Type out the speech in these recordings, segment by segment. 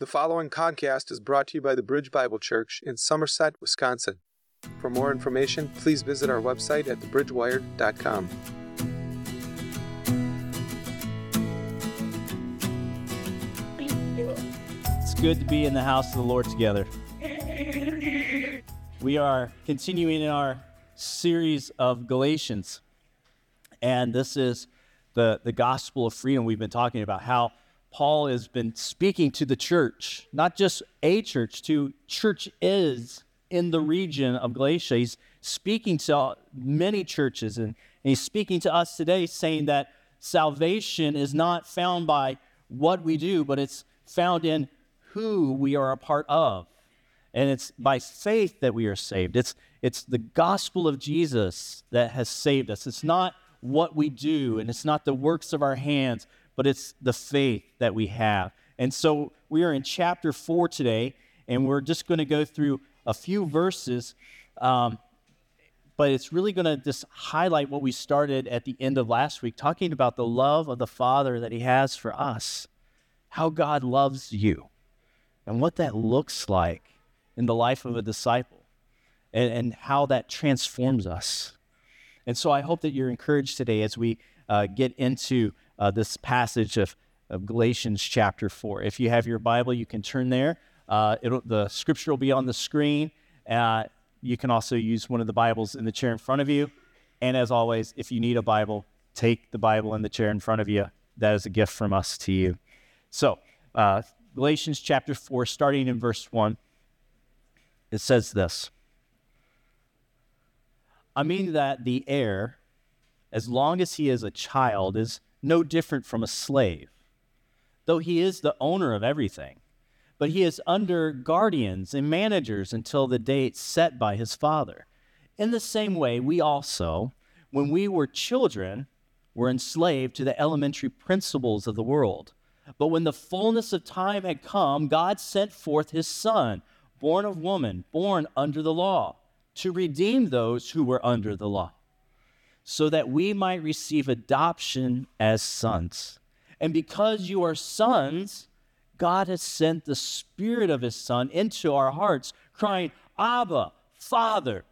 The following podcast is brought to you by the Bridge Bible Church in Somerset, Wisconsin. For more information, please visit our website at thebridgewired.com. It's good to be in the house of the Lord together. We are continuing in our series of Galatians, and this is the, the gospel of freedom. We've been talking about how Paul has been speaking to the church, not just a church, to church is in the region of Galatia. He's speaking to many churches, and, and he's speaking to us today, saying that salvation is not found by what we do, but it's found in who we are a part of. And it's by faith that we are saved. It's, it's the gospel of Jesus that has saved us. It's not what we do, and it's not the works of our hands, but it's the faith that we have. And so we are in chapter four today, and we're just going to go through a few verses, um, but it's really going to just highlight what we started at the end of last week, talking about the love of the Father that He has for us, how God loves you, and what that looks like in the life of a disciple, and, and how that transforms us. And so I hope that you're encouraged today as we uh, get into uh, this passage of, of Galatians chapter 4. If you have your Bible, you can turn there. Uh, the scripture will be on the screen. Uh, you can also use one of the Bibles in the chair in front of you. And as always, if you need a Bible, take the Bible in the chair in front of you. That is a gift from us to you. So, uh, Galatians chapter 4, starting in verse 1, it says this I mean that the heir, as long as he is a child, is no different from a slave, though he is the owner of everything. But he is under guardians and managers until the date set by his father. In the same way, we also, when we were children, were enslaved to the elementary principles of the world. But when the fullness of time had come, God sent forth his Son, born of woman, born under the law, to redeem those who were under the law so that we might receive adoption as sons. And because you are sons, God has sent the Spirit of His Son into our hearts, crying, Abba, Father.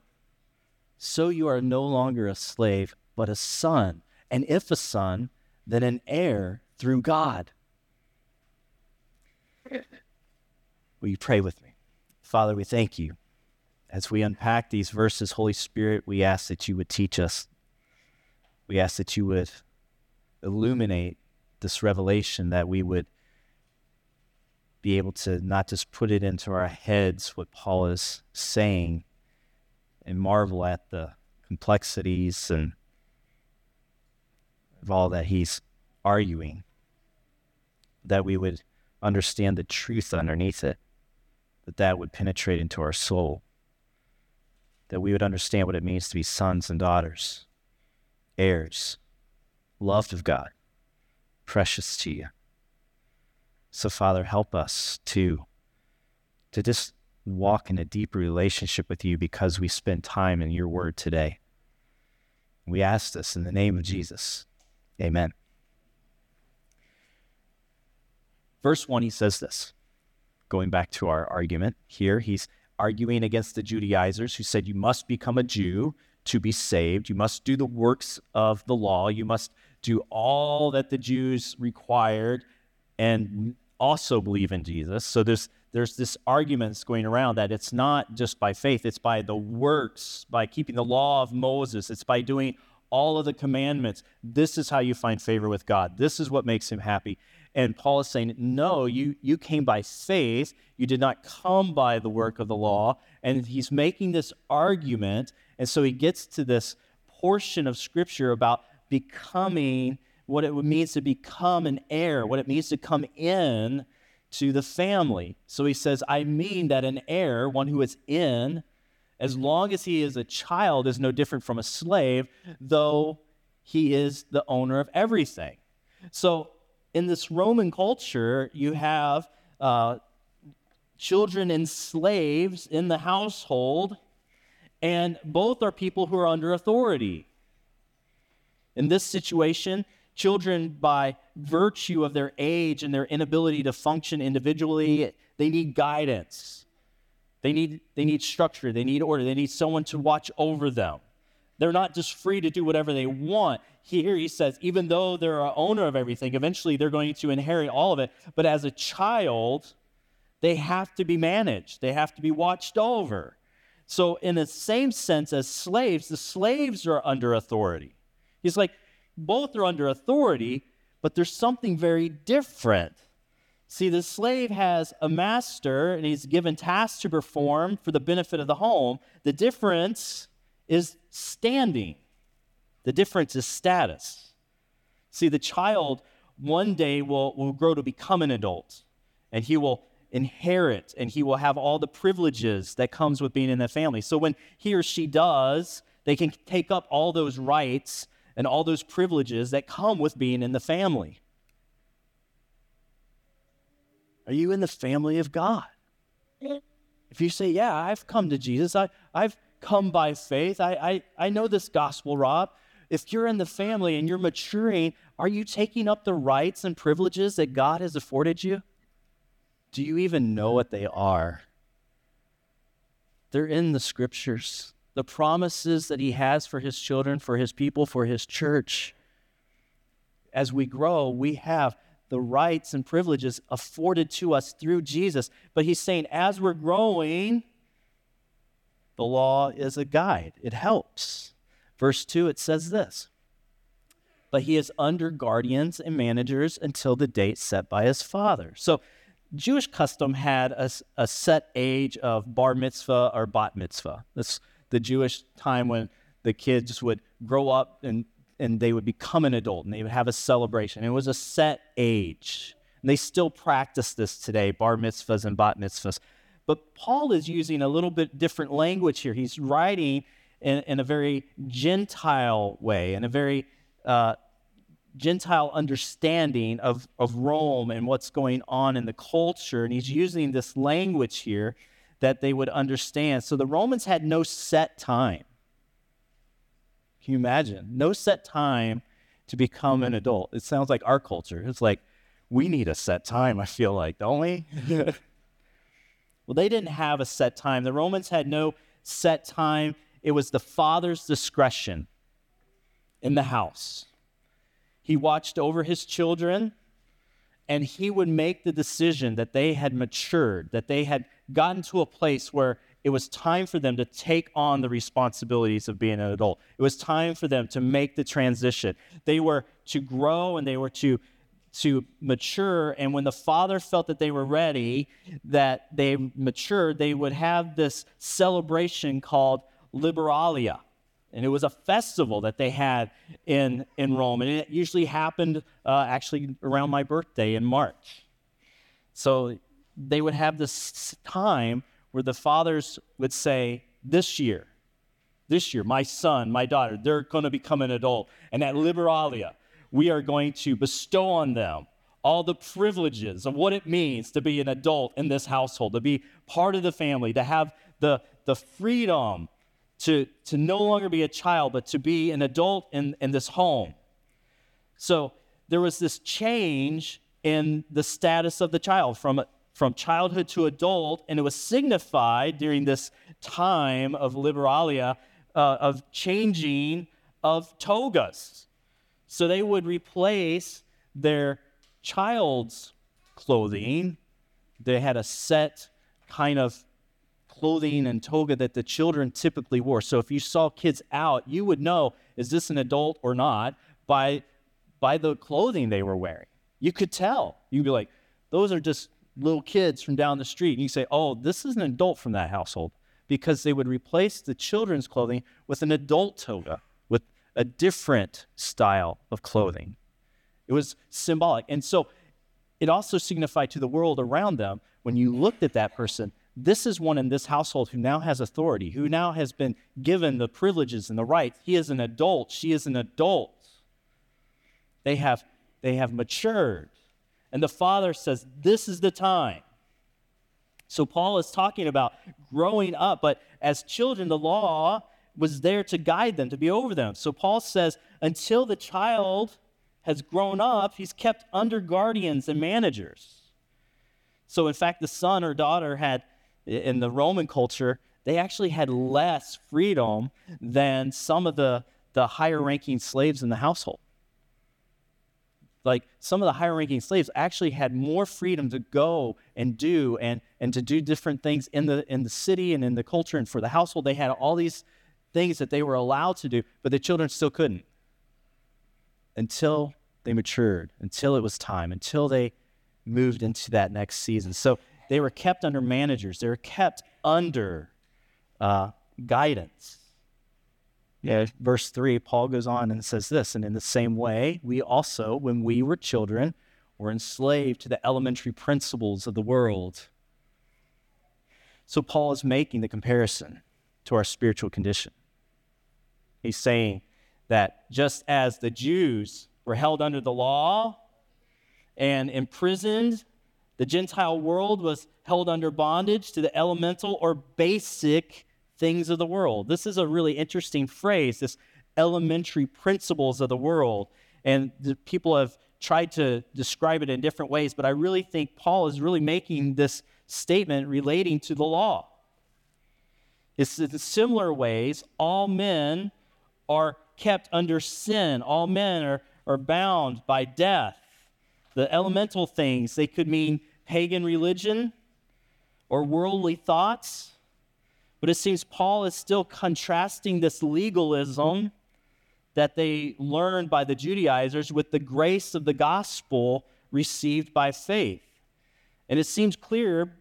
So you are no longer a slave, but a son. And if a son, then an heir through God. Will you pray with me? Father, we thank you. As we unpack these verses, Holy Spirit, we ask that you would teach us we ask that you would illuminate this revelation, that we would be able to not just put it into our heads what Paul is saying and marvel at the complexities and of all that he's arguing, that we would understand the truth underneath it, that that would penetrate into our soul, that we would understand what it means to be sons and daughters heirs, loved of God, precious to you. So, Father, help us to, to just walk in a deeper relationship with you because we spent time in your word today. We ask this in the name of Jesus. Amen. Verse 1, he says this. Going back to our argument here, he's arguing against the Judaizers who said, You must become a Jew to be saved. You must do the works of the law. You must do all that the Jews required and also believe in Jesus. So there's there's this argument going around that it's not just by faith, it's by the works, by keeping the law of Moses, it's by doing all of the commandments. This is how you find favor with God. This is what makes him happy. And Paul is saying, No, you, you came by faith. You did not come by the work of the law. And he's making this argument and so he gets to this portion of scripture about becoming what it means to become an heir, what it means to come in to the family. So he says, I mean that an heir, one who is in, as long as he is a child, is no different from a slave, though he is the owner of everything. So in this Roman culture, you have uh, children and slaves in the household and both are people who are under authority. In this situation, children by virtue of their age and their inability to function individually. They need guidance. They need, they need structure. They need order. They need someone to watch over them. They're not just free to do whatever they want. Here he says, even though they're a owner of everything, eventually they're going to inherit all of it. But as a child, they have to be managed, they have to be watched over. So, in the same sense as slaves, the slaves are under authority. He's like, both are under authority, but there's something very different. See, the slave has a master and he's given tasks to perform for the benefit of the home. The difference is standing, the difference is status. See, the child one day will, will grow to become an adult and he will inherit and he will have all the privileges that comes with being in the family. So when he or she does, they can take up all those rights and all those privileges that come with being in the family. Are you in the family of God? If you say, Yeah, I've come to Jesus, I, I've come by faith, I, I, I know this gospel, Rob. If you're in the family and you're maturing, are you taking up the rights and privileges that God has afforded you? Do you even know what they are? They're in the scriptures, the promises that He has for His children, for His people, for His church. As we grow, we have the rights and privileges afforded to us through Jesus. But He's saying, as we're growing, the law is a guide, it helps. Verse 2, it says this But he is under guardians and managers until the date set by his father. So, Jewish custom had a, a set age of bar mitzvah or bat mitzvah. That's the Jewish time when the kids would grow up and, and they would become an adult and they would have a celebration. It was a set age. And they still practice this today, bar mitzvahs and bat mitzvahs. But Paul is using a little bit different language here. He's writing in, in a very Gentile way, in a very uh, Gentile understanding of, of Rome and what's going on in the culture. And he's using this language here that they would understand. So the Romans had no set time. Can you imagine? No set time to become an adult. It sounds like our culture. It's like, we need a set time, I feel like, don't we? Well, they didn't have a set time. The Romans had no set time, it was the father's discretion in the house. He watched over his children and he would make the decision that they had matured, that they had gotten to a place where it was time for them to take on the responsibilities of being an adult. It was time for them to make the transition. They were to grow and they were to to mature. And when the father felt that they were ready, that they matured, they would have this celebration called Liberalia. And it was a festival that they had in, in Rome. And it usually happened uh, actually around my birthday in March. So they would have this time where the fathers would say, This year, this year, my son, my daughter, they're going to become an adult. And at Liberalia, we are going to bestow on them all the privileges of what it means to be an adult in this household, to be part of the family, to have the, the freedom to, to no longer be a child, but to be an adult in, in this home. So there was this change in the status of the child from, from childhood to adult, and it was signified during this time of liberalia uh, of changing of togas. So they would replace their child's clothing. They had a set kind of clothing and toga that the children typically wore. So if you saw kids out, you would know is this an adult or not by by the clothing they were wearing. You could tell. You'd be like, those are just little kids from down the street. And you say, oh, this is an adult from that household because they would replace the children's clothing with an adult toga with a different style of clothing. It was symbolic. And so it also signified to the world around them when you looked at that person, this is one in this household who now has authority, who now has been given the privileges and the rights. He is an adult, she is an adult. They have, they have matured. And the father says, This is the time. So Paul is talking about growing up, but as children, the law was there to guide them, to be over them. So Paul says, until the child has grown up, he's kept under guardians and managers. So, in fact, the son or daughter had, in the Roman culture, they actually had less freedom than some of the, the higher ranking slaves in the household. Like some of the higher ranking slaves actually had more freedom to go and do and, and to do different things in the, in the city and in the culture and for the household. They had all these things that they were allowed to do, but the children still couldn't until they matured, until it was time, until they moved into that next season. So they were kept under managers, they were kept under uh, guidance. Yeah, verse 3, Paul goes on and says this, and in the same way, we also, when we were children, were enslaved to the elementary principles of the world. So Paul is making the comparison to our spiritual condition. He's saying that just as the Jews were held under the law and imprisoned, the Gentile world was held under bondage to the elemental or basic things of the world. This is a really interesting phrase, this elementary principles of the world. And people have tried to describe it in different ways, but I really think Paul is really making this statement relating to the law. It's in similar ways, all men are kept under sin, all men are, are bound by death. The elemental things, they could mean pagan religion or worldly thoughts. But it seems Paul is still contrasting this legalism that they learned by the Judaizers with the grace of the gospel received by faith. And it seems clear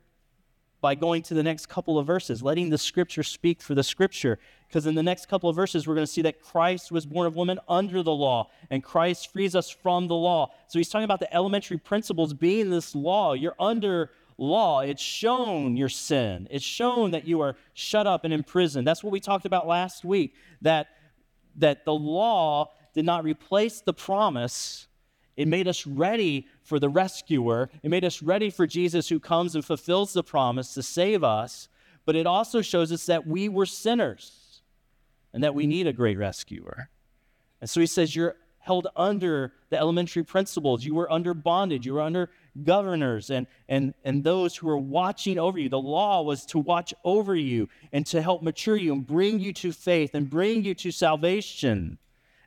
by going to the next couple of verses, letting the scripture speak for the scripture. Because in the next couple of verses, we're going to see that Christ was born of woman under the law, and Christ frees us from the law. So he's talking about the elementary principles being this law. You're under law. It's shown your sin, it's shown that you are shut up and imprisoned. That's what we talked about last week, that, that the law did not replace the promise it made us ready for the rescuer. It made us ready for Jesus who comes and fulfills the promise to save us. But it also shows us that we were sinners and that we mm-hmm. need a great rescuer. And so he says, You're held under the elementary principles. You were under bondage. You were under governors and, and, and those who were watching over you. The law was to watch over you and to help mature you and bring you to faith and bring you to salvation.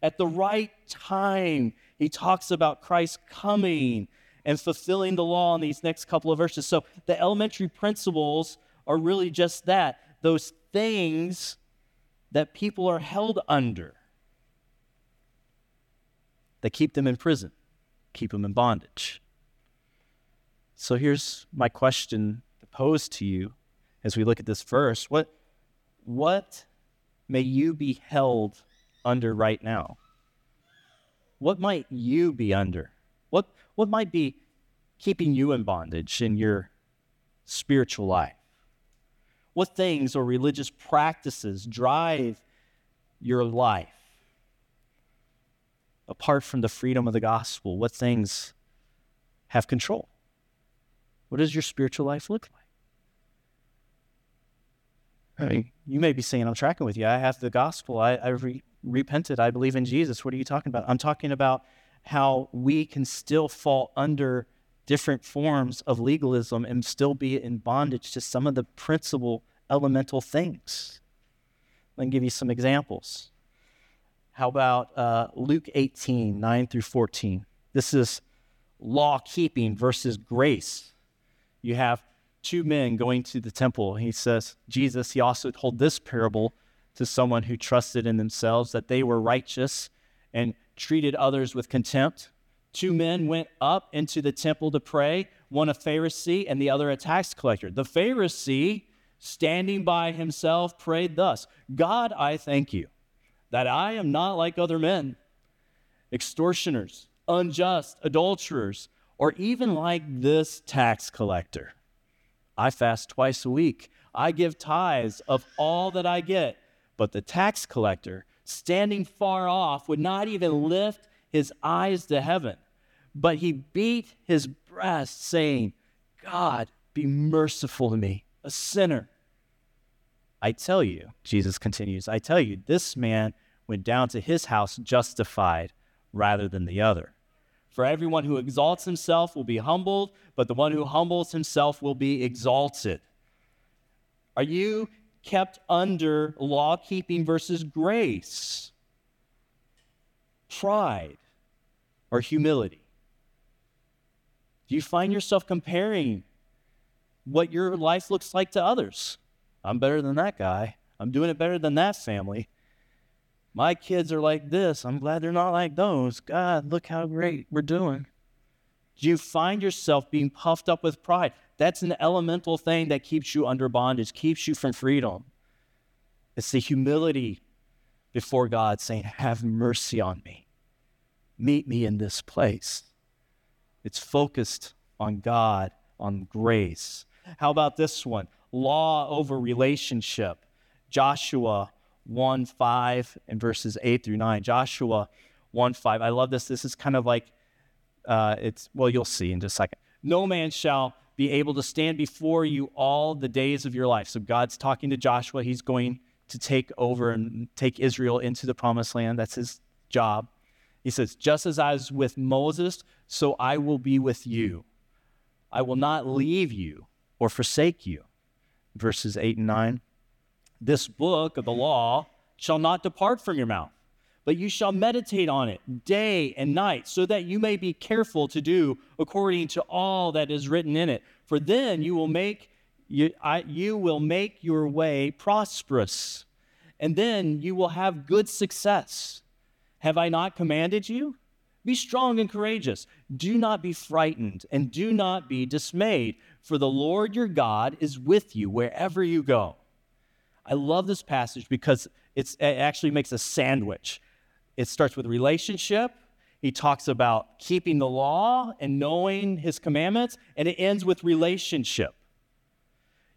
At the right time, he talks about Christ coming and fulfilling the law in these next couple of verses. So the elementary principles are really just that those things that people are held under that keep them in prison, keep them in bondage. So here's my question to pose to you as we look at this verse. What, what may you be held under right now? what might you be under? What, what might be keeping you in bondage in your spiritual life? What things or religious practices drive your life? Apart from the freedom of the gospel, what things have control? What does your spiritual life look like? I mean, you may be saying, I'm tracking with you. I have the gospel. I, I re- repented. I believe in Jesus. What are you talking about? I'm talking about how we can still fall under different forms of legalism and still be in bondage to some of the principal elemental things. Let me give you some examples. How about uh, Luke 18, 9 through 14? This is law keeping versus grace. You have two men going to the temple. He says, Jesus, he also told this parable to someone who trusted in themselves that they were righteous and treated others with contempt. Two men went up into the temple to pray, one a Pharisee and the other a tax collector. The Pharisee, standing by himself, prayed thus God, I thank you that I am not like other men, extortioners, unjust, adulterers, or even like this tax collector. I fast twice a week. I give tithes of all that I get. But the tax collector, standing far off, would not even lift his eyes to heaven, but he beat his breast, saying, God, be merciful to me, a sinner. I tell you, Jesus continues, I tell you, this man went down to his house justified rather than the other. For everyone who exalts himself will be humbled, but the one who humbles himself will be exalted. Are you kept under law keeping versus grace? Pride or humility? Do you find yourself comparing what your life looks like to others? I'm better than that guy. I'm doing it better than that family. My kids are like this. I'm glad they're not like those. God, look how great we're doing. Do you find yourself being puffed up with pride? That's an elemental thing that keeps you under bondage, keeps you from freedom. It's the humility before God saying, Have mercy on me. Meet me in this place. It's focused on God, on grace. How about this one? Law over relationship. Joshua 1 5 and verses 8 through 9. Joshua 1 5. I love this. This is kind of like, uh, it's, well, you'll see in just a second. No man shall be able to stand before you all the days of your life. So God's talking to Joshua. He's going to take over and take Israel into the promised land. That's his job. He says, Just as I was with Moses, so I will be with you. I will not leave you or forsake you. Verses 8 and 9. This book of the law shall not depart from your mouth, but you shall meditate on it day and night, so that you may be careful to do according to all that is written in it. For then you will make you, I, you will make your way prosperous, and then you will have good success. Have I not commanded you? Be strong and courageous. Do not be frightened, and do not be dismayed, for the Lord your God is with you wherever you go. I love this passage because it actually makes a sandwich. It starts with relationship. He talks about keeping the law and knowing his commandments, and it ends with relationship.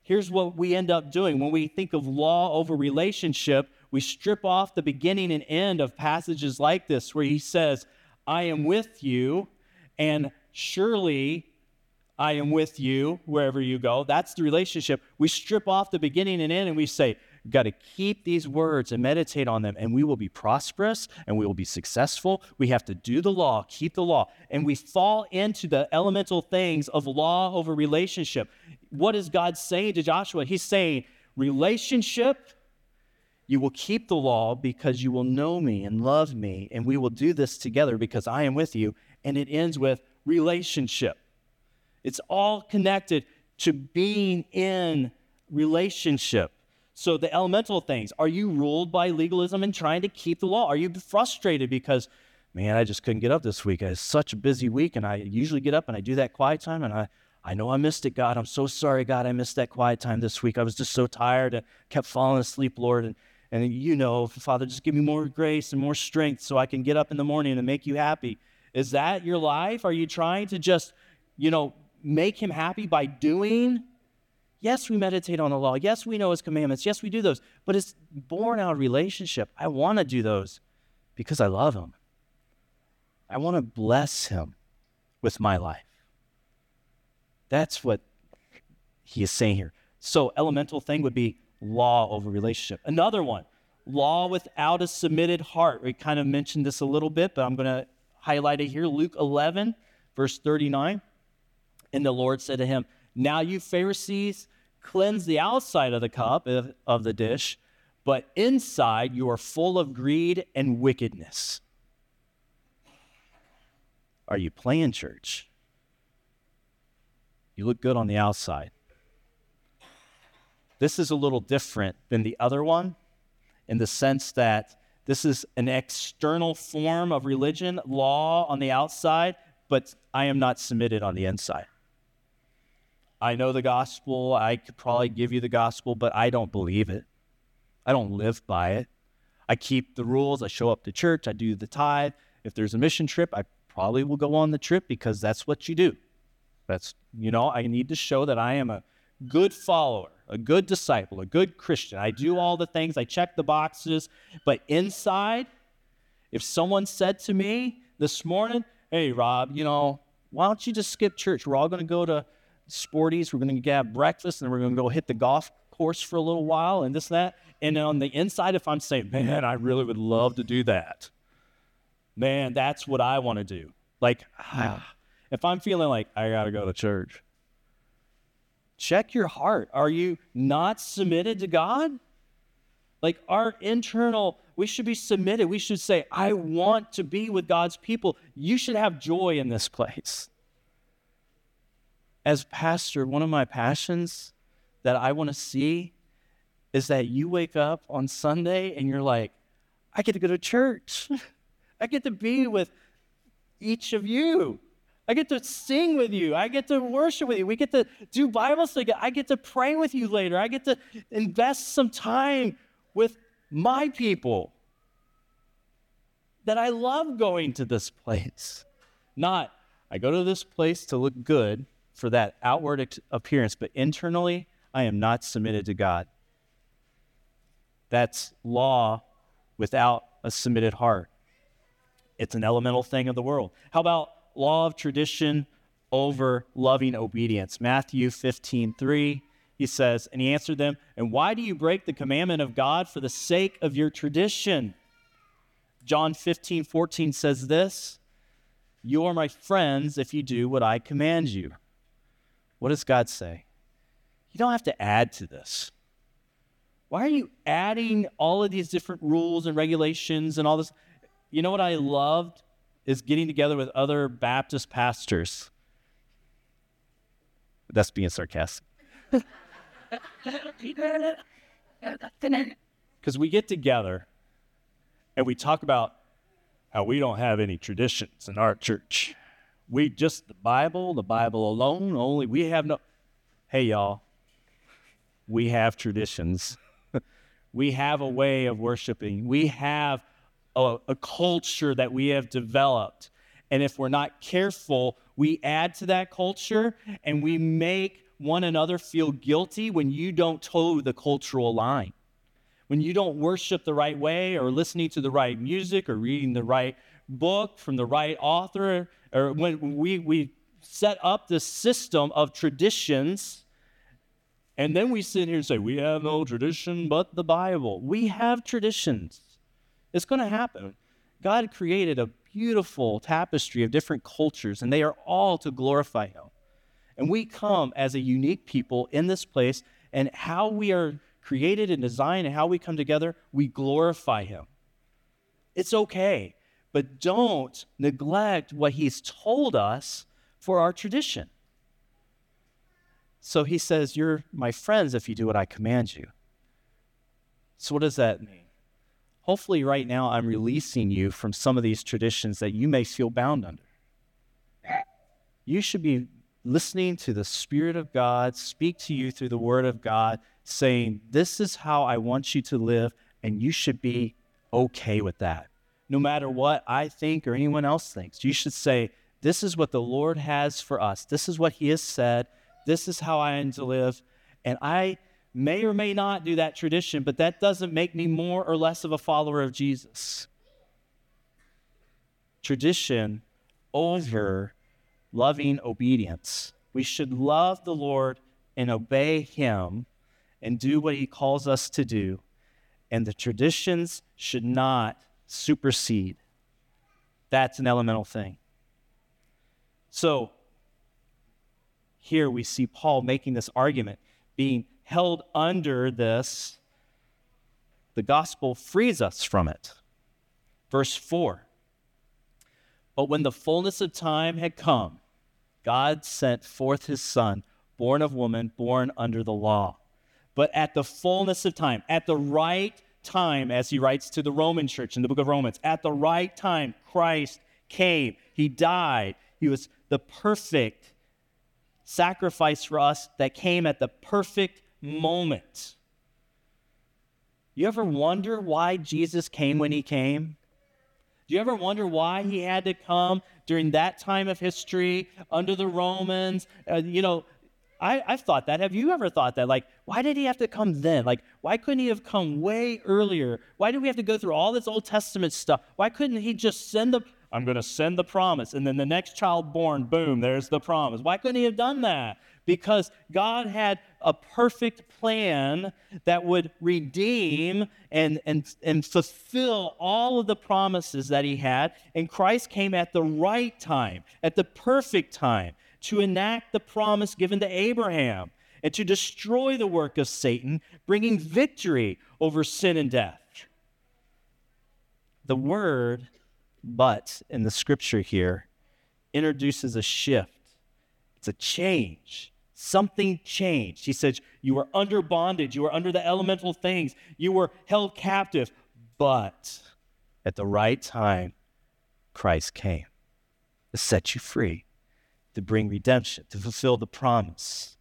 Here's what we end up doing when we think of law over relationship, we strip off the beginning and end of passages like this, where he says, I am with you, and surely I am with you wherever you go. That's the relationship. We strip off the beginning and end and we say, got to keep these words and meditate on them, and we will be prosperous and we will be successful. We have to do the law, keep the law. And we fall into the elemental things of law over relationship. What is God saying to Joshua? He's saying, Relationship, you will keep the law because you will know me and love me, and we will do this together because I am with you. And it ends with relationship. It's all connected to being in relationship. So, the elemental things are you ruled by legalism and trying to keep the law? Are you frustrated because, man, I just couldn't get up this week? I had such a busy week, and I usually get up and I do that quiet time, and I, I know I missed it, God. I'm so sorry, God, I missed that quiet time this week. I was just so tired and kept falling asleep, Lord. And, and you know, Father, just give me more grace and more strength so I can get up in the morning and make you happy. Is that your life? Are you trying to just, you know, make him happy by doing? Yes, we meditate on the law. Yes, we know his commandments. Yes, we do those. But it's born out of relationship. I want to do those because I love him. I want to bless him with my life. That's what he is saying here. So, elemental thing would be law over relationship. Another one, law without a submitted heart. We kind of mentioned this a little bit, but I'm going to highlight it here. Luke 11, verse 39. And the Lord said to him, Now you Pharisees cleanse the outside of the cup, of, the dish, but inside you are full of greed and wickedness. Are you playing church? You look good on the outside. This is a little different than the other one in the sense that this is an external form of religion, law on the outside, but I am not submitted on the inside. I know the gospel. I could probably give you the gospel, but I don't believe it. I don't live by it. I keep the rules. I show up to church. I do the tithe. If there's a mission trip, I probably will go on the trip because that's what you do. That's, you know, I need to show that I am a good follower, a good disciple, a good Christian. I do all the things, I check the boxes, but inside, if someone said to me this morning, hey, Rob, you know, why don't you just skip church? We're all going to go to Sporties, we're going to have breakfast, and we're going to go hit the golf course for a little while and this and that. And on the inside, if I'm saying, man, I really would love to do that, man, that's what I want to do. Like, ah, if I'm feeling like I got to go to church, check your heart. Are you not submitted to God? Like our internal, we should be submitted. We should say, I want to be with God's people. You should have joy in this place. As pastor, one of my passions that I want to see is that you wake up on Sunday and you're like, I get to go to church. I get to be with each of you. I get to sing with you. I get to worship with you. We get to do Bible study. I get to pray with you later. I get to invest some time with my people. That I love going to this place. Not, I go to this place to look good for that outward appearance, but internally, I am not submitted to God. That's law without a submitted heart. It's an elemental thing of the world. How about law of tradition over loving obedience? Matthew 15, 3, he says, and he answered them, And why do you break the commandment of God for the sake of your tradition? John 15, 14 says this You are my friends if you do what I command you. What does God say? You don't have to add to this. Why are you adding all of these different rules and regulations and all this? You know what I loved is getting together with other Baptist pastors. That's being sarcastic. Because we get together and we talk about how we don't have any traditions in our church. We just the Bible, the Bible alone, only we have no. Hey, y'all, we have traditions. we have a way of worshiping. We have a, a, culture that we have developed. And if we're not careful, we add to that culture and we make one another feel guilty when you don't toe the cultural line. When you don't worship the right way or listening to the right music or reading the right book from the right author, or when we, we set up this system of traditions and then we sit here and say, we have no tradition but the Bible. We have traditions. It's going to happen. God created a beautiful tapestry of different cultures, and they are all to glorify Him. And we come as a unique people in this place, and how we are created and designed and how we come together, we glorify Him. It's okay, but don't neglect what He's told us for our tradition. So He says, You're my friends if you do what I command you. So, what does that mean? hopefully right now I'm releasing you from some of these traditions that you may feel bound under. You should be listening to the Spirit of God speak to you through the Word of God, saying, This is how I want you to live, and you should be okay with that. No matter what I think or anyone else thinks, you should say, This is what the Lord has for us. This is what He has said. This is how I am to live. And I may or may not do that tradition, but that doesn't make me more or less of a follower of Jesus. Tradition over loving obedience. We should love the Lord and obey Him and do what He calls us to do. And the traditions should not supersede. That's an elemental thing. So, here we see Paul making this argument, being held under this, the gospel frees us from it. Verse 4 But when the fullness of time had come, God sent forth his Son, born of woman, born under the law. But at the fullness of time, at the right time, as he writes to the Roman church in the book of Romans, at the right time, Christ came. He died. He was the perfect sacrifice for us that came at the perfect moment. You ever wonder why Jesus came when he came? Do you ever wonder why he had to come during that time of history under the Romans? Uh, you know, I, I've thought that. Have you ever thought that? Like, why did he have to come then? Like, why couldn't he have come way earlier? Why did we have to go through all this Old Testament stuff? Why couldn't he just send the, I'm going to send the promise, and then the next child born, boom, there's the promise? Why couldn't he have done that? because God had a perfect plan that would redeem and, and, and fulfill all of the promises that He had. And Christ came at the right time, at the perfect time, to enact the promise given to Abraham and to destroy the work of Satan, bringing victory over sin and death. The word but in the scripture here introduces a shift, it's a change. Something changed. He says, You were under bondage, you were under the elemental things, you were held captive, but at the right time, Christ came to set you free, to bring redemption, to fulfill the promise.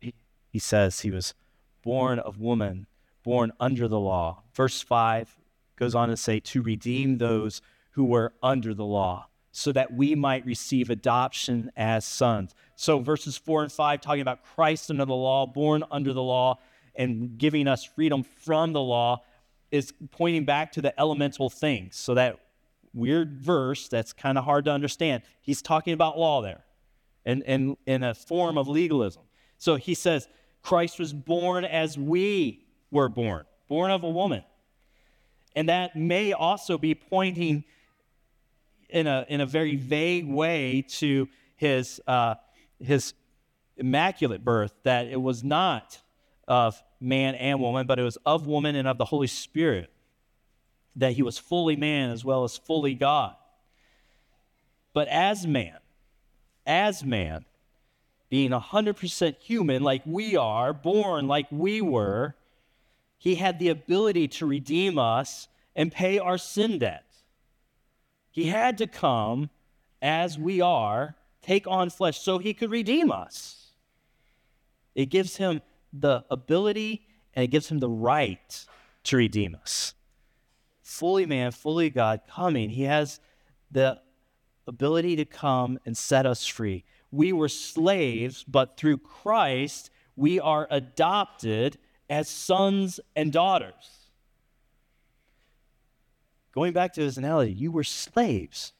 He, he says he was born of woman, born under the law. Verse 5 goes on to say, to redeem those who were under the law so that we might receive adoption as sons. So, verses four and five, talking about Christ under the law, born under the law, and giving us freedom from the law, is pointing back to the elemental things. So, that weird verse that's kind of hard to understand, he's talking about law there and, and in a form of legalism. So, he says, Christ was born as we were born, born of a woman. And that may also be pointing in a, in a very vague way to his, uh, his immaculate birth, that it was not of man and woman, but it was of woman and of the Holy Spirit, that he was fully man as well as fully God. But as man, as man, being 100% human like we are, born like we were, he had the ability to redeem us and pay our sin debt. He had to come as we are, take on flesh, so he could redeem us. It gives him the ability and it gives him the right to redeem us. Fully man, fully God coming, he has the ability to come and set us free. We were slaves, but through Christ, we are adopted as sons and daughters. Going back to his analogy, you were slaves,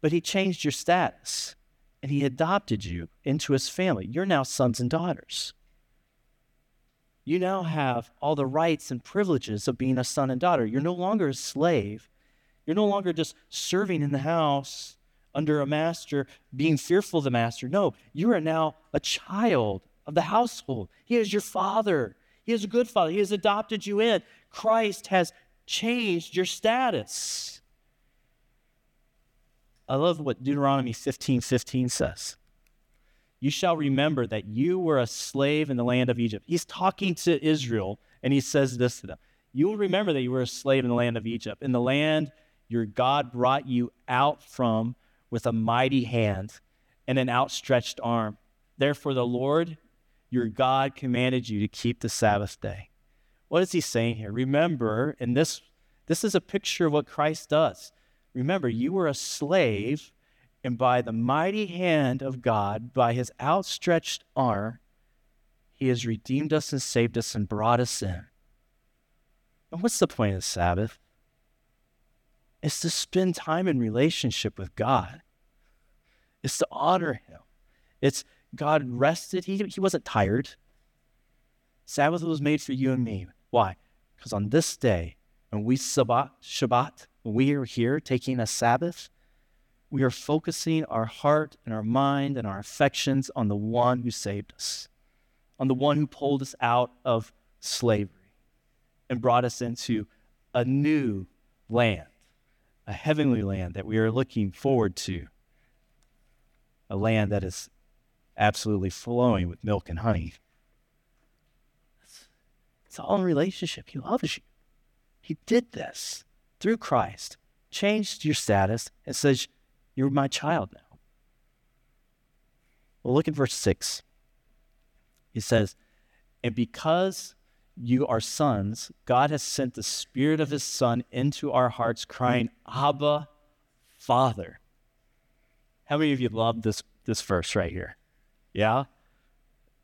but he changed your status and he adopted you into his family. You're now sons and daughters. You now have all the rights and privileges of being a son and daughter. You're no longer a slave. You're no longer just serving in the house under a master, being fearful of the master. No, you are now a child of the household. He is your father. He is a good father. He has adopted you in. Christ has changed your status. I love what Deuteronomy 15 15 says. You shall remember that you were a slave in the land of Egypt. He's talking to Israel, and he says this to them You will remember that you were a slave in the land of Egypt, in the land your God brought you out from with a mighty hand and an outstretched arm. Therefore, the Lord your God commanded you to keep the Sabbath day. What is he saying here? Remember, and this this is a picture of what Christ does. Remember, you were a slave, and by the mighty hand of God, by his outstretched arm, he has redeemed us and saved us and brought us in. And what's the point of the Sabbath? It's to spend time in relationship with God. It's to honor him. It's God rested. He, he wasn't tired. Sabbath was made for you and me. Why? Because on this day, when we Shabbat, Shabbat, we are here taking a Sabbath, we are focusing our heart and our mind and our affections on the one who saved us, on the one who pulled us out of slavery and brought us into a new land, a heavenly land that we are looking forward to, a land that is absolutely flowing with milk and honey. It's all in relationship. He loves you. He did this through Christ, changed your status, and says, You're my child now. Well, look at verse 6. He says, And because you are sons, God has sent the Spirit of His Son into our hearts, crying, Abba, Father. How many of you love this, this verse right here? Yeah?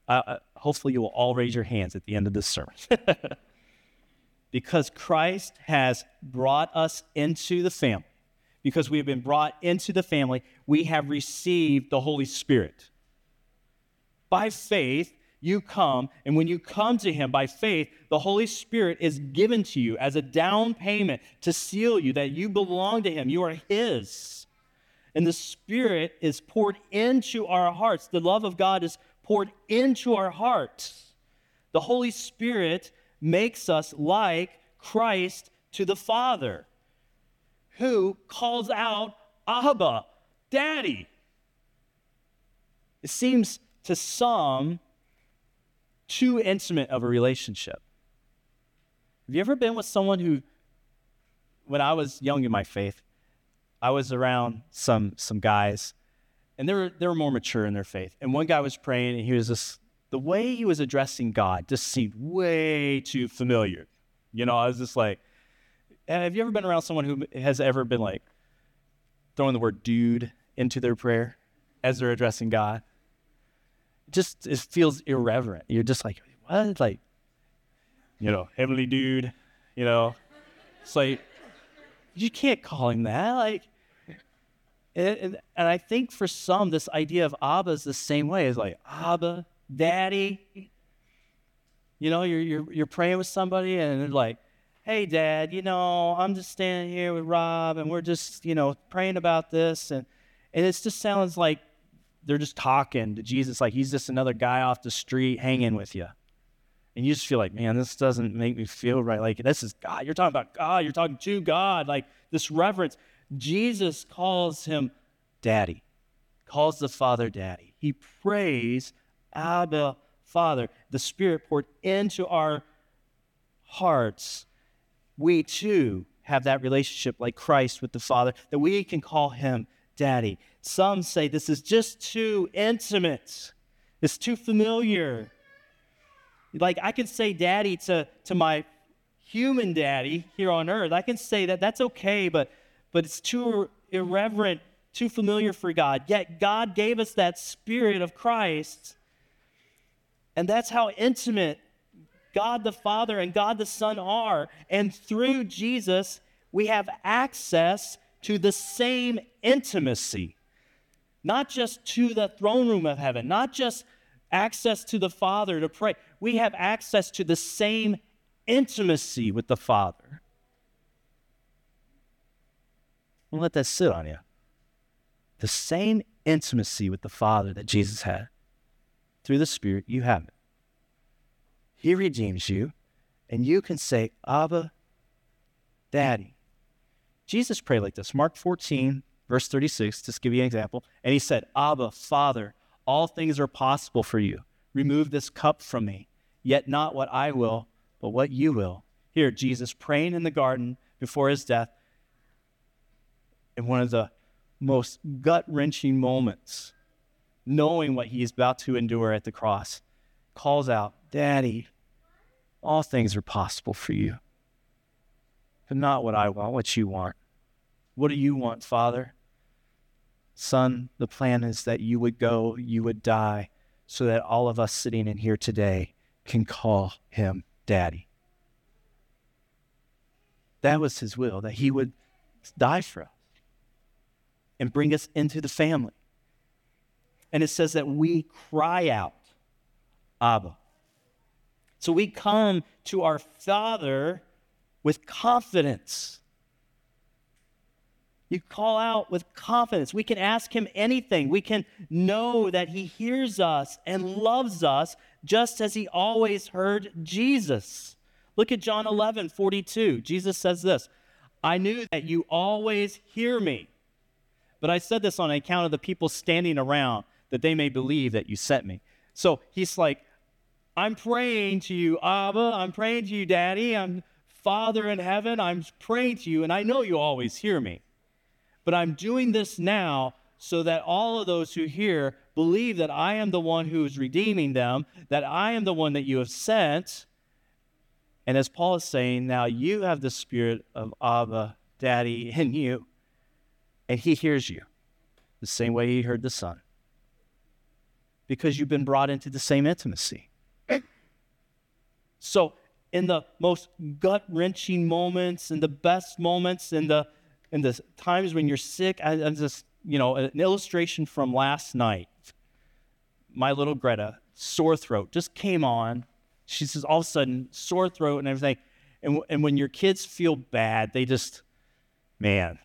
Uh, hopefully, you will all raise your hands at the end of this sermon. because Christ has brought us into the family, because we have been brought into the family, we have received the Holy Spirit. By faith, you come, and when you come to Him by faith, the Holy Spirit is given to you as a down payment to seal you that you belong to Him. You are His. And the Spirit is poured into our hearts. The love of God is poured into our hearts. The Holy Spirit makes us like Christ to the Father, who calls out, Abba, Daddy. It seems to some too intimate of a relationship. Have you ever been with someone who, when I was young in my faith, I was around some some guys, and they were they were more mature in their faith. And one guy was praying, and he was just the way he was addressing God just seemed way too familiar. You know, I was just like, have you ever been around someone who has ever been like throwing the word dude into their prayer as they're addressing God? Just it feels irreverent. You're just like, what? Like, you know, heavenly dude, you know. It's like you can't call him that. Like and, and, and I think for some, this idea of Abba is the same way. It's like, Abba, Daddy. You know, you're, you're, you're praying with somebody and they're like, hey, Dad, you know, I'm just standing here with Rob and we're just, you know, praying about this. And, and it just sounds like they're just talking to Jesus like he's just another guy off the street hanging with you. And you just feel like, man, this doesn't make me feel right. Like, this is God. You're talking about God. You're talking to God. Like, this reverence. Jesus calls him daddy, calls the Father daddy. He prays, Abba, Father. The Spirit poured into our hearts. We too have that relationship like Christ with the Father, that we can call him daddy. Some say this is just too intimate, it's too familiar. Like I can say daddy to, to my human daddy here on earth. I can say that that's okay, but but it's too irreverent, too familiar for God. Yet God gave us that spirit of Christ. And that's how intimate God the Father and God the Son are. And through Jesus, we have access to the same intimacy, not just to the throne room of heaven, not just access to the Father to pray. We have access to the same intimacy with the Father. Let that sit on you. The same intimacy with the Father that Jesus had through the Spirit, you have it. He redeems you, and you can say, Abba, Daddy. Jesus prayed like this. Mark 14, verse 36, just give you an example. And he said, Abba, Father, all things are possible for you. Remove this cup from me, yet not what I will, but what you will. Here, Jesus praying in the garden before his death, in one of the most gut wrenching moments, knowing what he's about to endure at the cross, calls out, Daddy, all things are possible for you. But not what I want, what you want. What do you want, Father? Son, the plan is that you would go, you would die, so that all of us sitting in here today can call him Daddy. That was his will, that he would die for us and bring us into the family. And it says that we cry out, Abba. So we come to our Father with confidence. You call out with confidence. We can ask Him anything. We can know that He hears us and loves us just as He always heard Jesus. Look at John 11, 42. Jesus says this I knew that you always hear me. But I said this on account of the people standing around, that they may believe that you sent me. So he's like, I'm praying to you, Abba. I'm praying to you, Daddy. I'm Father in heaven. I'm praying to you, and I know you always hear me. But I'm doing this now so that all of those who hear believe that I am the one who is redeeming them, that I am the one that you have sent. And as Paul is saying, now you have the spirit of Abba, Daddy, in you and he hears you the same way he heard the son because you've been brought into the same intimacy. So, in the most gut wrenching moments, in the best moments, in the in the times when you're sick, I, I just you know an illustration from last night. my little Greta, sore throat, just came on. She says, all of a sudden, sore throat and everything. And, and when your kids feel bad, they just, man,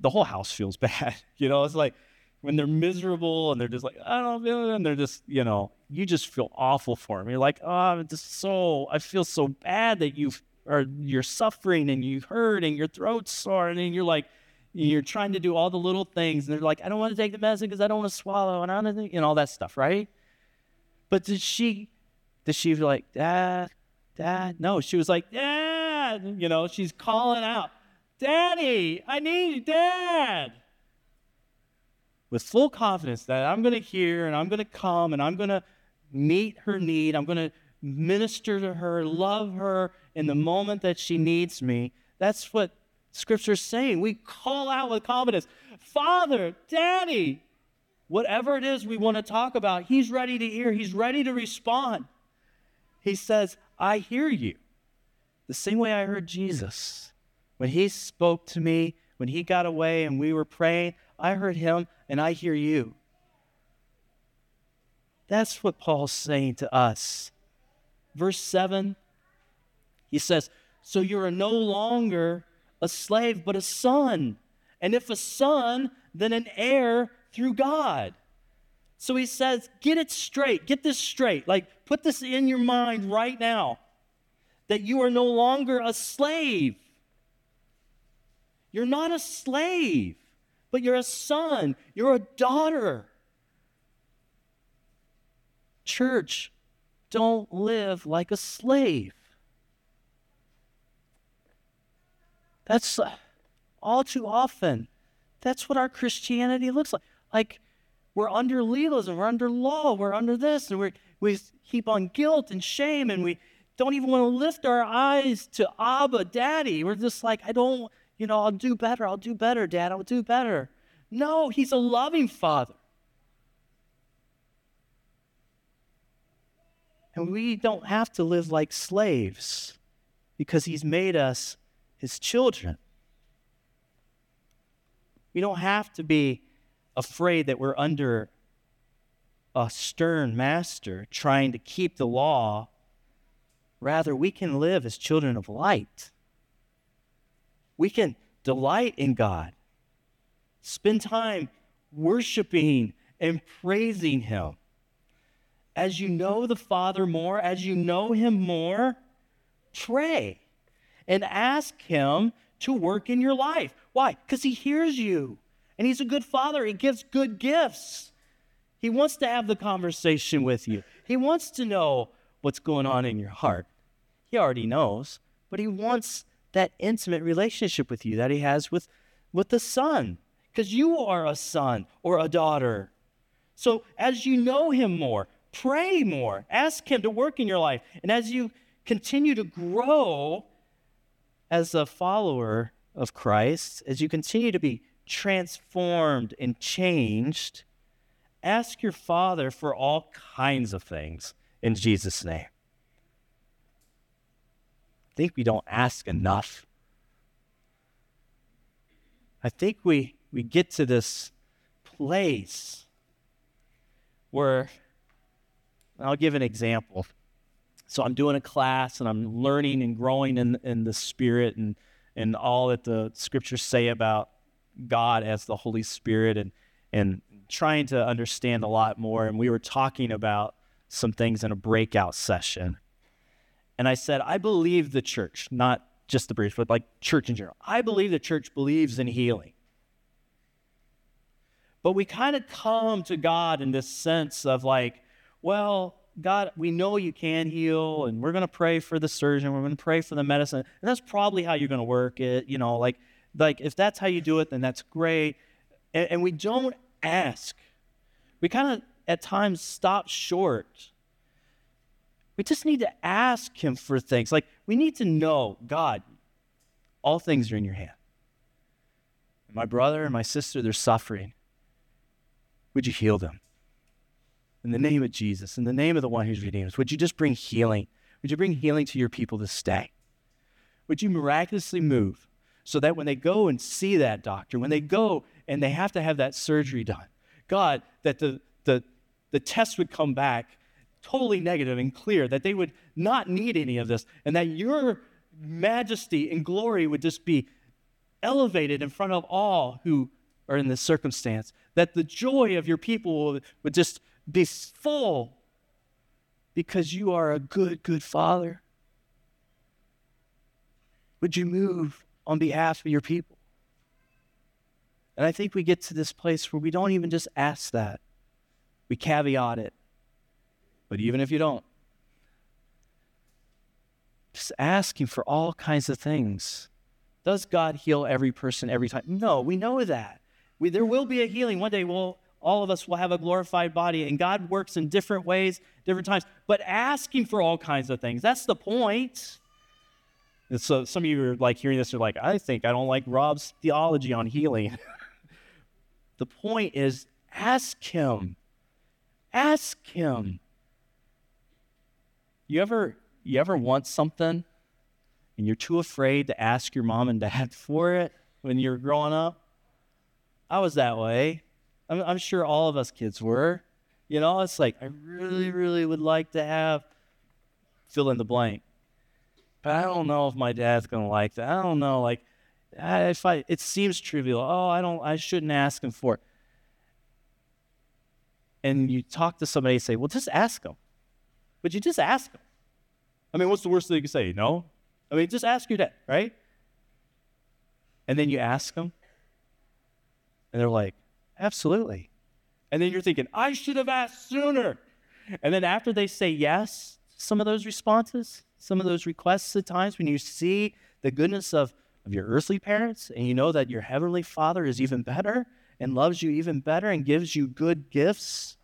the whole house feels bad. You know, it's like when they're miserable and they're just like, I don't it. And they're just, you know, you just feel awful for him. You're like, oh, just so, I feel so bad that you're suffering and you hurt and your throat's sore. And you're like, you're trying to do all the little things. And they're like, I don't want to take the medicine because I don't want to swallow and I don't, and all that stuff, right? But did she, did she be like, Dad, Dad? No, she was like, Dad. You know, she's calling out, Daddy, I need you, Dad. With full confidence that I'm going to hear and I'm going to come and I'm going to meet her need. I'm going to minister to her, love her in the moment that she needs me. That's what Scripture's saying. We call out with confidence Father, Daddy, whatever it is we want to talk about, He's ready to hear, He's ready to respond. He says, I hear you. The same way I heard Jesus. When He spoke to me, when He got away and we were praying, I heard Him and I hear you. That's what Paul's saying to us. Verse 7, he says, So you are no longer a slave, but a son. And if a son, then an heir through God. So he says, Get it straight. Get this straight. Like, put this in your mind right now that you are no longer a slave. You're not a slave, but you're a son. You're a daughter. Church, don't live like a slave. That's uh, all too often. That's what our Christianity looks like. Like we're under legalism, we're under law, we're under this, and we we keep on guilt and shame, and we don't even want to lift our eyes to Abba, Daddy. We're just like, I don't, you know, I'll do better, I'll do better, Dad, I'll do better. No, He's a loving Father. And we don't have to live like slaves because He's made us His children. We don't have to be afraid that we're under a stern master trying to keep the law. Rather, we can live as children of light. We can delight in God, spend time worshiping and praising Him as you know the Father more, as you know Him more, pray and ask Him to work in your life. Why? Because He hears you and He's a good Father. He gives good gifts. He wants to have the conversation with you, He wants to know what's going on in your heart. He already knows, but He wants that intimate relationship with you that He has with, with the Son, because you are a son or a daughter. So as you know Him more, Pray more. Ask Him to work in your life. And as you continue to grow as a follower of Christ, as you continue to be transformed and changed, ask your Father for all kinds of things in Jesus' name. I think we don't ask enough. I think we, we get to this place where I'll give an example. So I'm doing a class and I'm learning and growing in, in the Spirit and, and all that the scriptures say about God as the Holy Spirit and, and trying to understand a lot more. And we were talking about some things in a breakout session. And I said, I believe the church, not just the bridge, but like church in general. I believe the church believes in healing. But we kind of come to God in this sense of like, well, God, we know you can heal, and we're going to pray for the surgeon. We're going to pray for the medicine, and that's probably how you're going to work it. You know, like, like if that's how you do it, then that's great. And, and we don't ask. We kind of at times stop short. We just need to ask Him for things. Like we need to know, God, all things are in Your hand. My brother and my sister, they're suffering. Would you heal them? In the name of Jesus, in the name of the one who's redeemed us, would you just bring healing? Would you bring healing to your people to stay? Would you miraculously move so that when they go and see that doctor, when they go and they have to have that surgery done, God, that the, the, the test would come back totally negative and clear, that they would not need any of this, and that your majesty and glory would just be elevated in front of all who are in this circumstance, that the joy of your people would just be full because you are a good, good father. Would you move on behalf of your people? And I think we get to this place where we don't even just ask that, we caveat it. But even if you don't, just asking for all kinds of things. Does God heal every person every time? No, we know that. We, there will be a healing. One day we'll, all of us will have a glorified body, and God works in different ways, different times. But asking for all kinds of things, that's the point. And so some of you are like hearing this, are like, I think I don't like Rob's theology on healing. the point is ask him. Ask him. You ever you ever want something and you're too afraid to ask your mom and dad for it when you're growing up? I was that way. I'm, I'm sure all of us kids were. You know, it's like, I really, really would like to have fill in the blank. But I don't know if my dad's going to like that. I don't know. Like, if I, it seems trivial. Oh, I don't, I shouldn't ask him for it. And you talk to somebody and say, well, just ask him. But you just ask him. I mean, what's the worst thing you can say? No? I mean, just ask your dad, right? And then you ask them, and they're like, absolutely. And then you're thinking, I should have asked sooner. And then after they say yes, some of those responses, some of those requests at times, when you see the goodness of, of your earthly parents and you know that your heavenly father is even better and loves you even better and gives you good gifts,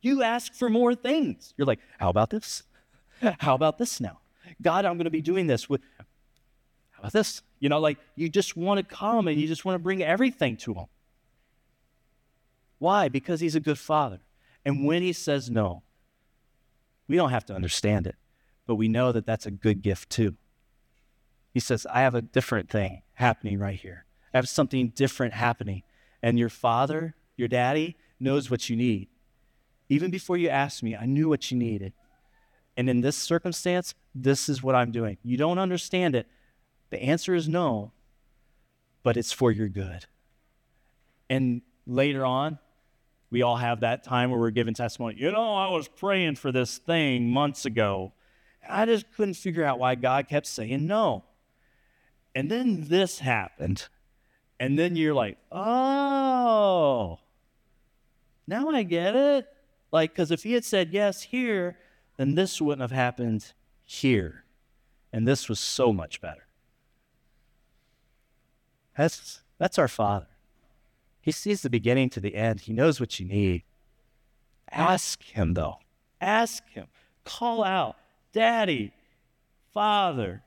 you ask for more things. You're like, how about this? How about this now? God, I'm going to be doing this with, how about this? You know, like you just want to come and you just want to bring everything to Him. Why? Because He's a good Father. And when He says no, we don't have to understand it, but we know that that's a good gift too. He says, I have a different thing happening right here. I have something different happening. And your father, your daddy, knows what you need. Even before you asked me, I knew what you needed. And in this circumstance, this is what I'm doing. You don't understand it. The answer is no, but it's for your good. And later on, we all have that time where we're giving testimony. You know, I was praying for this thing months ago. I just couldn't figure out why God kept saying no. And then this happened. And then you're like, oh, now I get it. Like, because if he had said yes here, then this wouldn't have happened here. And this was so much better. That's, that's our Father. He sees the beginning to the end, He knows what you need. Ask Him, though. Ask Him. Call out, Daddy, Father.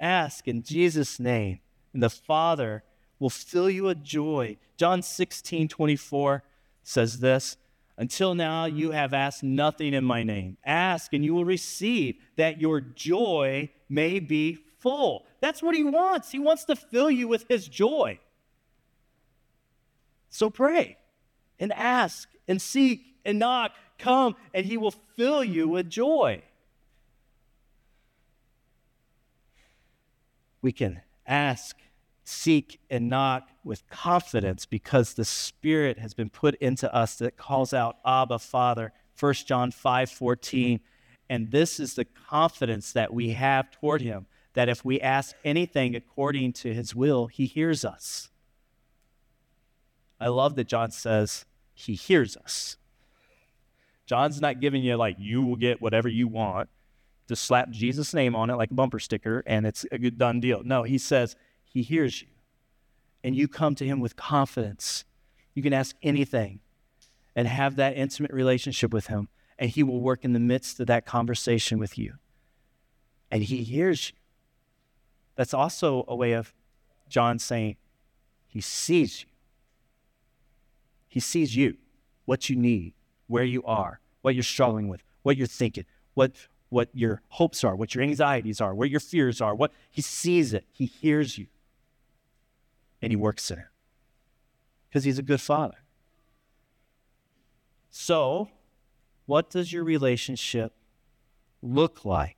Ask in Jesus' name, and the Father will fill you with joy. John 16, 24 says this until now, you have asked nothing in my name. Ask and you will receive, that your joy may be full. That's what he wants. He wants to fill you with his joy. So pray and ask and seek and knock. Come and he will fill you with joy. We can ask seek and knock with confidence because the Spirit has been put into us that calls out, Abba, Father. 1 John 5 14. And this is the confidence that we have toward Him that if we ask anything according to His will, He hears us. I love that John says He hears us. John's not giving you, like, you will get whatever you want. Just slap Jesus' name on it like a bumper sticker and it's a good done deal. No, he says, he hears you. And you come to Him with confidence. You can ask anything and have that intimate relationship with Him, and He will work in the midst of that conversation with you. And He hears you. That's also a way of John saying, He sees you. He sees you, what you need, where you are, what you're struggling with, what you're thinking, what, what your hopes are, what your anxieties are, where your fears are, what he sees it, he hears you and he works in it because he's a good father. So, what does your relationship look like?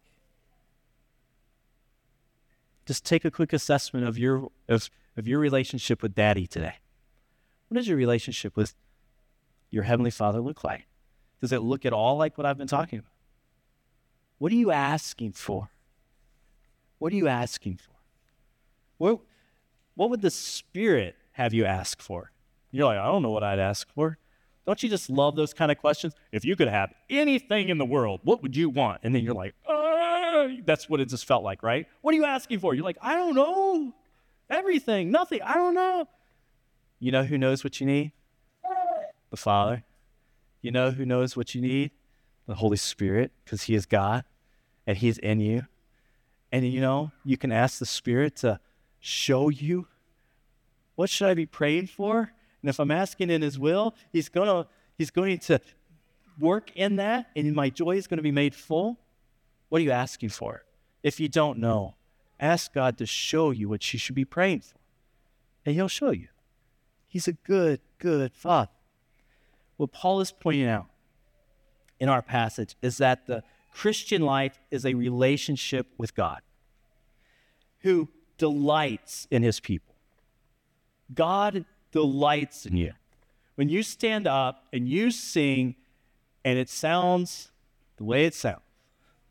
Just take a quick assessment of your of, of your relationship with daddy today. What does your relationship with your heavenly father look like? Does it look at all like what I've been talking about? What are you asking for? What are you asking for? What, what would the Spirit have you ask for? You're like, I don't know what I'd ask for. Don't you just love those kind of questions? If you could have anything in the world, what would you want? And then you're like, that's what it just felt like, right? What are you asking for? You're like, I don't know. Everything, nothing. I don't know. You know who knows what you need? The Father. You know who knows what you need? The Holy Spirit, because He is God and He's in you. And you know, you can ask the Spirit to show you what should I be praying for? And if I'm asking in His will, He's gonna He's going to work in that, and my joy is going to be made full. What are you asking for? If you don't know, ask God to show you what you should be praying for, and He'll show you. He's a good, good Father. What Paul is pointing out in our passage is that the Christian life is a relationship with God who delights in his people. God delights in you. When you stand up and you sing, and it sounds the way it sounds,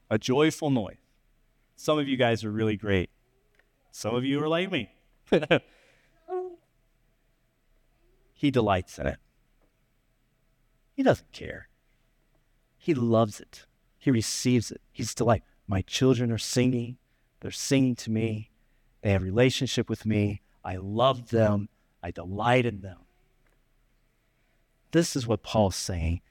a joyful noise. Some of you guys are really great. Some of you are like me. he delights in it. He doesn't care. He loves it. He receives it. He's delight. My children are singing. They're singing to me. They have relationship with me. I love them. I delight in them. This is what Paul's saying.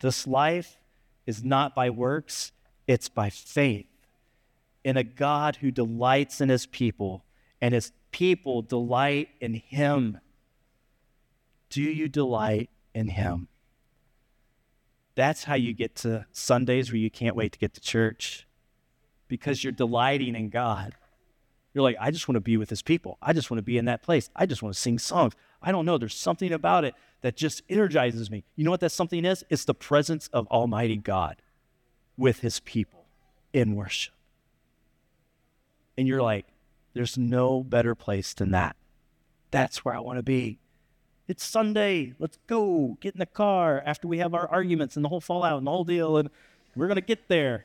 This life is not by works, it's by faith in a God who delights in his people, and his people delight in him. Do you delight in him? That's how you get to Sundays where you can't wait to get to church because you're delighting in God. You're like, I just want to be with his people. I just want to be in that place. I just want to sing songs. I don't know. There's something about it that just energizes me. You know what that something is? It's the presence of Almighty God with his people in worship. And you're like, there's no better place than that. That's where I want to be. It's Sunday. Let's go. Get in the car after we have our arguments and the whole fallout and the whole deal, and we're going to get there.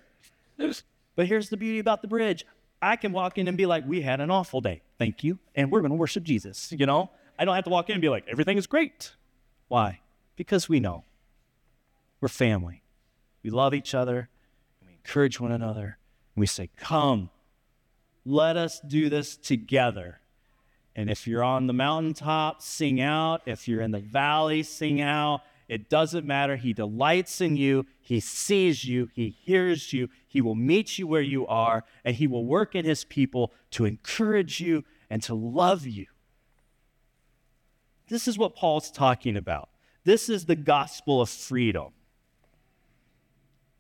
But here's the beauty about the bridge I can walk in and be like, we had an awful day. Thank you. And we're going to worship Jesus. You know, I don't have to walk in and be like, everything is great. Why? Because we know we're family. We love each other. We encourage one another. We say, come, let us do this together. And if you're on the mountaintop, sing out. If you're in the valley, sing out. It doesn't matter. He delights in you. He sees you. He hears you. He will meet you where you are, and He will work in His people to encourage you and to love you. This is what Paul's talking about. This is the gospel of freedom.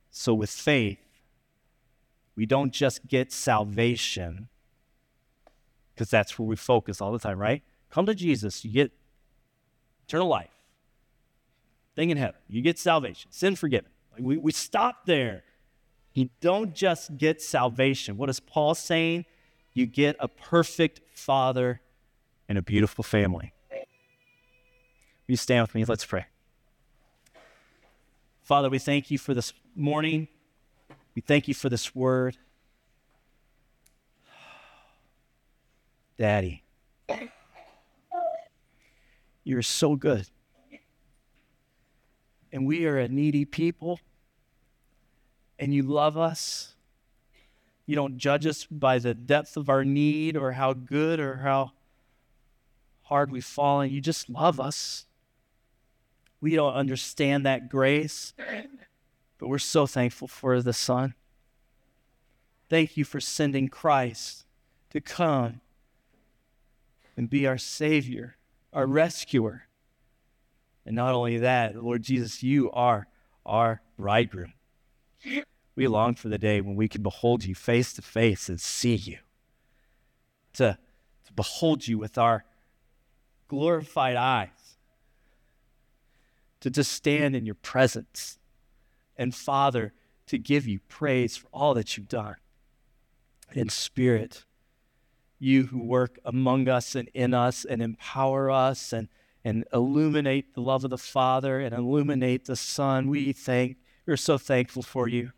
So, with faith, we don't just get salvation, because that's where we focus all the time, right? Come to Jesus, you get eternal life thing in heaven. You get salvation, sin forgiven. Like we, we stop there. You don't just get salvation. What is Paul saying? You get a perfect father and a beautiful family. Will you stand with me? Let's pray. Father, we thank you for this morning. We thank you for this word. Daddy, you're so good and we are a needy people, and you love us. You don't judge us by the depth of our need or how good or how hard we've fallen. You just love us. We don't understand that grace, but we're so thankful for the Son. Thank you for sending Christ to come and be our Savior, our mm-hmm. rescuer. And not only that, Lord Jesus, you are our bridegroom. We long for the day when we can behold you face to face and see you. To, to behold you with our glorified eyes. to just stand in your presence. And Father, to give you praise for all that you've done. In spirit, you who work among us and in us and empower us and, and illuminate the love of the Father and illuminate the Son, we thank, we're so thankful for you.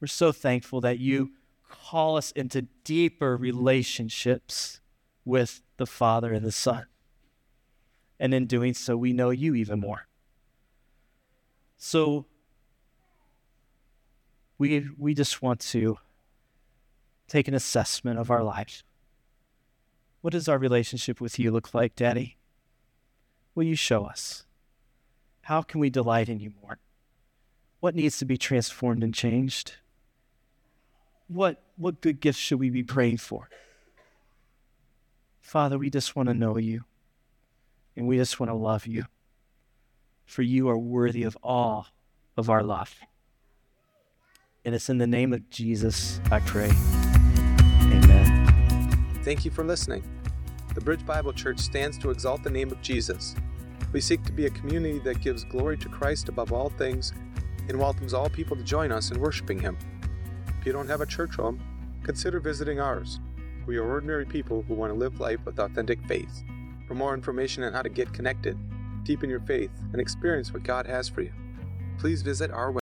We're so thankful that you call us into deeper relationships with the Father and the Son. And in doing so, we know you even more. So we, we just want to take an assessment of our mm-hmm. lives. What does our relationship with you look like, Daddy? Will you show us? How can we delight in you more? What needs to be transformed and changed? What, what good gifts should we be praying for? Father, we just want to know you and we just want to love you, for you are worthy of all of our love. And it's in the name of Jesus I pray. Thank you for listening. The Bridge Bible Church stands to exalt the name of Jesus. We seek to be a community that gives glory to Christ above all things and welcomes all people to join us in worshiping Him. If you don't have a church home, consider visiting ours. We are ordinary people who want to live life with authentic faith. For more information on how to get connected, deepen your faith, and experience what God has for you, please visit our website